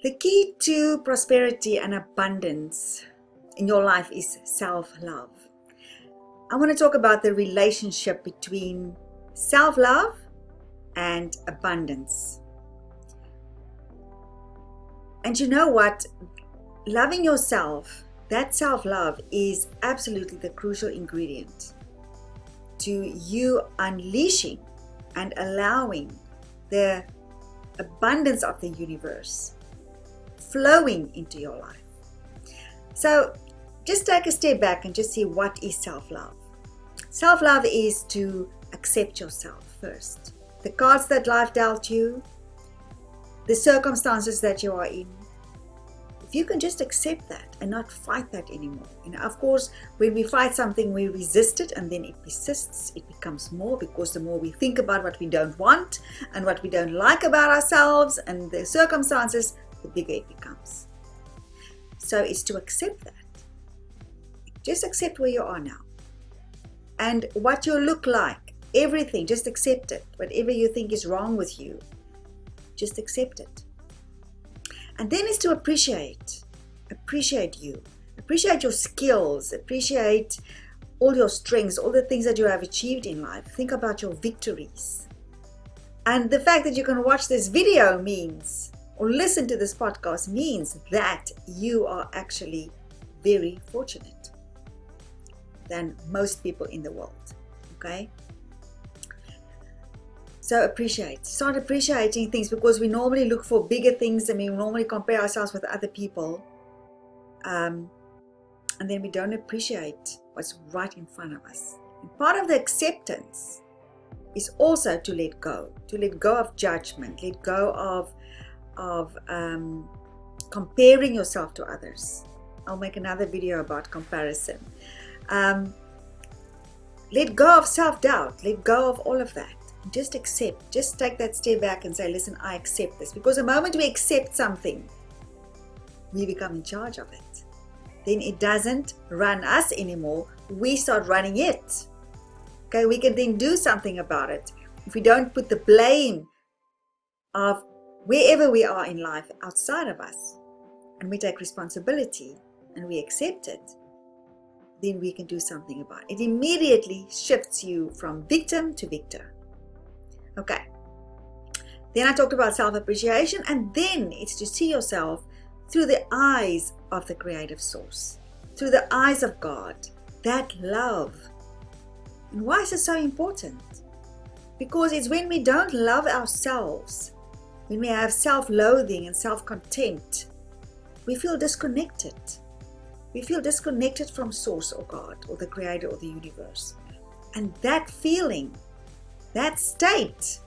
The key to prosperity and abundance in your life is self love. I want to talk about the relationship between self love and abundance. And you know what? Loving yourself, that self love, is absolutely the crucial ingredient to you unleashing and allowing the abundance of the universe flowing into your life. So just take a step back and just see what is self love. Self love is to accept yourself first. The cards that life dealt you, the circumstances that you are in. If you can just accept that and not fight that anymore. And of course, when we fight something, we resist it and then it persists. It becomes more because the more we think about what we don't want and what we don't like about ourselves and the circumstances, the bigger it becomes. So it's to accept that. Just accept where you are now. And what you look like, everything, just accept it. Whatever you think is wrong with you, just accept it. And then it's to appreciate. Appreciate you. Appreciate your skills. Appreciate all your strengths, all the things that you have achieved in life. Think about your victories. And the fact that you can watch this video means or listen to this podcast means that you are actually very fortunate than most people in the world. Okay? So appreciate. Start appreciating things because we normally look for bigger things and we normally compare ourselves with other people. Um, and then we don't appreciate what's right in front of us. And part of the acceptance is also to let go, to let go of judgment, let go of of um, comparing yourself to others. I'll make another video about comparison. Um, let go of self doubt, let go of all of that. Just accept, just take that step back and say, Listen, I accept this. Because the moment we accept something, we become in charge of it. Then it doesn't run us anymore, we start running it. Okay, we can then do something about it. If we don't put the blame of wherever we are in life outside of us, and we take responsibility and we accept it, then we can do something about it. It immediately shifts you from victim to victor. Okay. Then I talked about self appreciation, and then it's to see yourself through the eyes of the creative source, through the eyes of God, that love. And why is it so important? Because it's when we don't love ourselves when may have self loathing and self contempt, we feel disconnected. We feel disconnected from Source or God or the Creator or the universe. And that feeling, that state,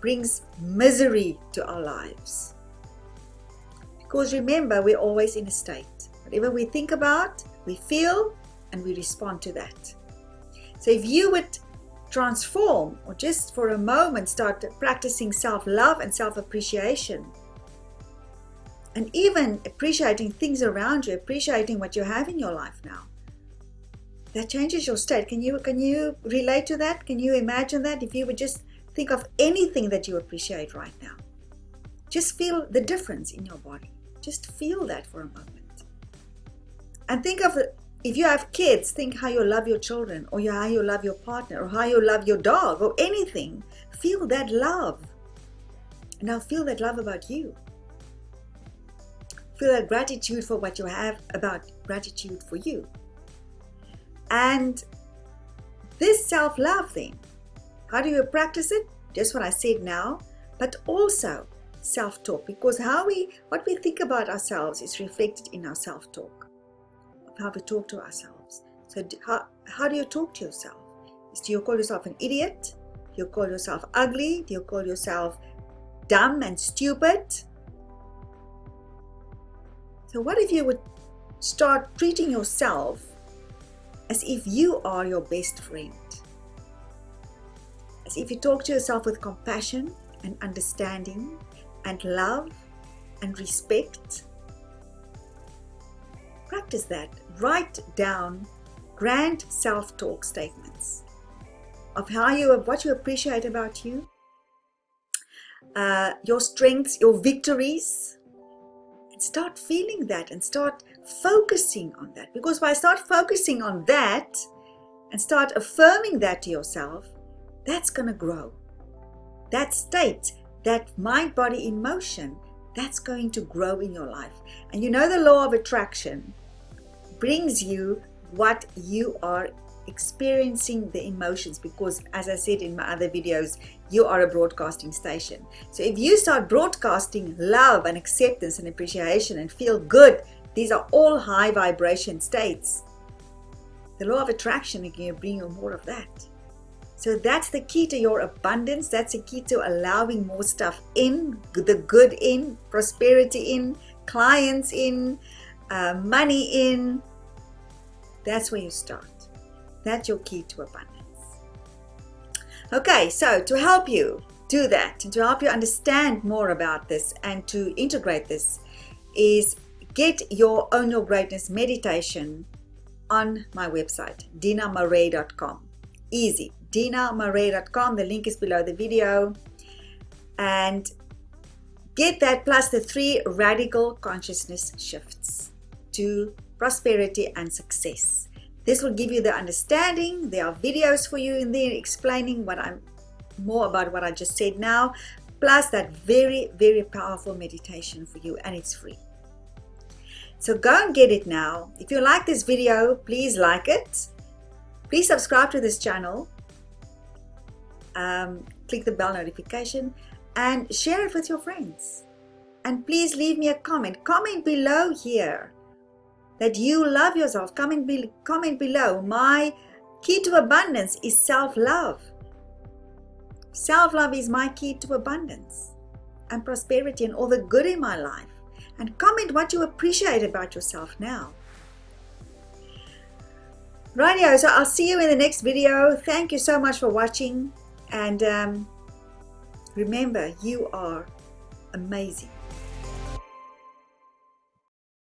brings misery to our lives. Because remember, we're always in a state. Whatever we think about, we feel, and we respond to that. So if you would transform or just for a moment start practicing self love and self appreciation. And even appreciating things around you, appreciating what you have in your life now. That changes your state. Can you can you relate to that? Can you imagine that if you would just think of anything that you appreciate right now? Just feel the difference in your body. Just feel that for a moment. And think of if you have kids, think how you love your children, or how you love your partner, or how you love your dog, or anything. Feel that love. Now feel that love about you. Feel that gratitude for what you have, about gratitude for you. And this self love thing, how do you practice it? Just what I said now, but also self talk, because how we, what we think about ourselves is reflected in our self talk how we talk to ourselves. So, how, how do you talk to yourself? Do you call yourself an idiot? Do you call yourself ugly? Do you call yourself dumb and stupid? So, what if you would start treating yourself as if you are your best friend? As if you talk to yourself with compassion and understanding and love and respect practice that. Write down grand self talk statements of how you of what you appreciate about you, uh, your strengths, your victories, and start feeling that and start focusing on that. Because by start focusing on that and start affirming that to yourself, that's going to grow. That state, that mind body emotion, that's going to grow in your life. And you know, the law of attraction brings you what you are experiencing the emotions because as i said in my other videos you are a broadcasting station. So if you start broadcasting love and acceptance and appreciation and feel good these are all high vibration states. The law of attraction can bring you more of that so that's the key to your abundance. That's the key to allowing more stuff in the good in prosperity in clients in uh, money in. That's where you start. That's your key to abundance. Okay, so to help you do that and to help you understand more about this and to integrate this is get your own your greatness meditation on my website dinamarais.com easy dinamarais.com the link is below the video and get that plus the three radical consciousness shifts to prosperity and success this will give you the understanding. There are videos for you in there explaining what I'm more about what I just said now, plus that very, very powerful meditation for you, and it's free. So go and get it now. If you like this video, please like it. Please subscribe to this channel. Um, click the bell notification and share it with your friends. And please leave me a comment. Comment below here that you love yourself. Comment, be, comment below. My key to abundance is self love. Self love is my key to abundance and prosperity and all the good in my life. And comment what you appreciate about yourself now. Radio, so I'll see you in the next video. Thank you so much for watching. And um, remember, you are amazing.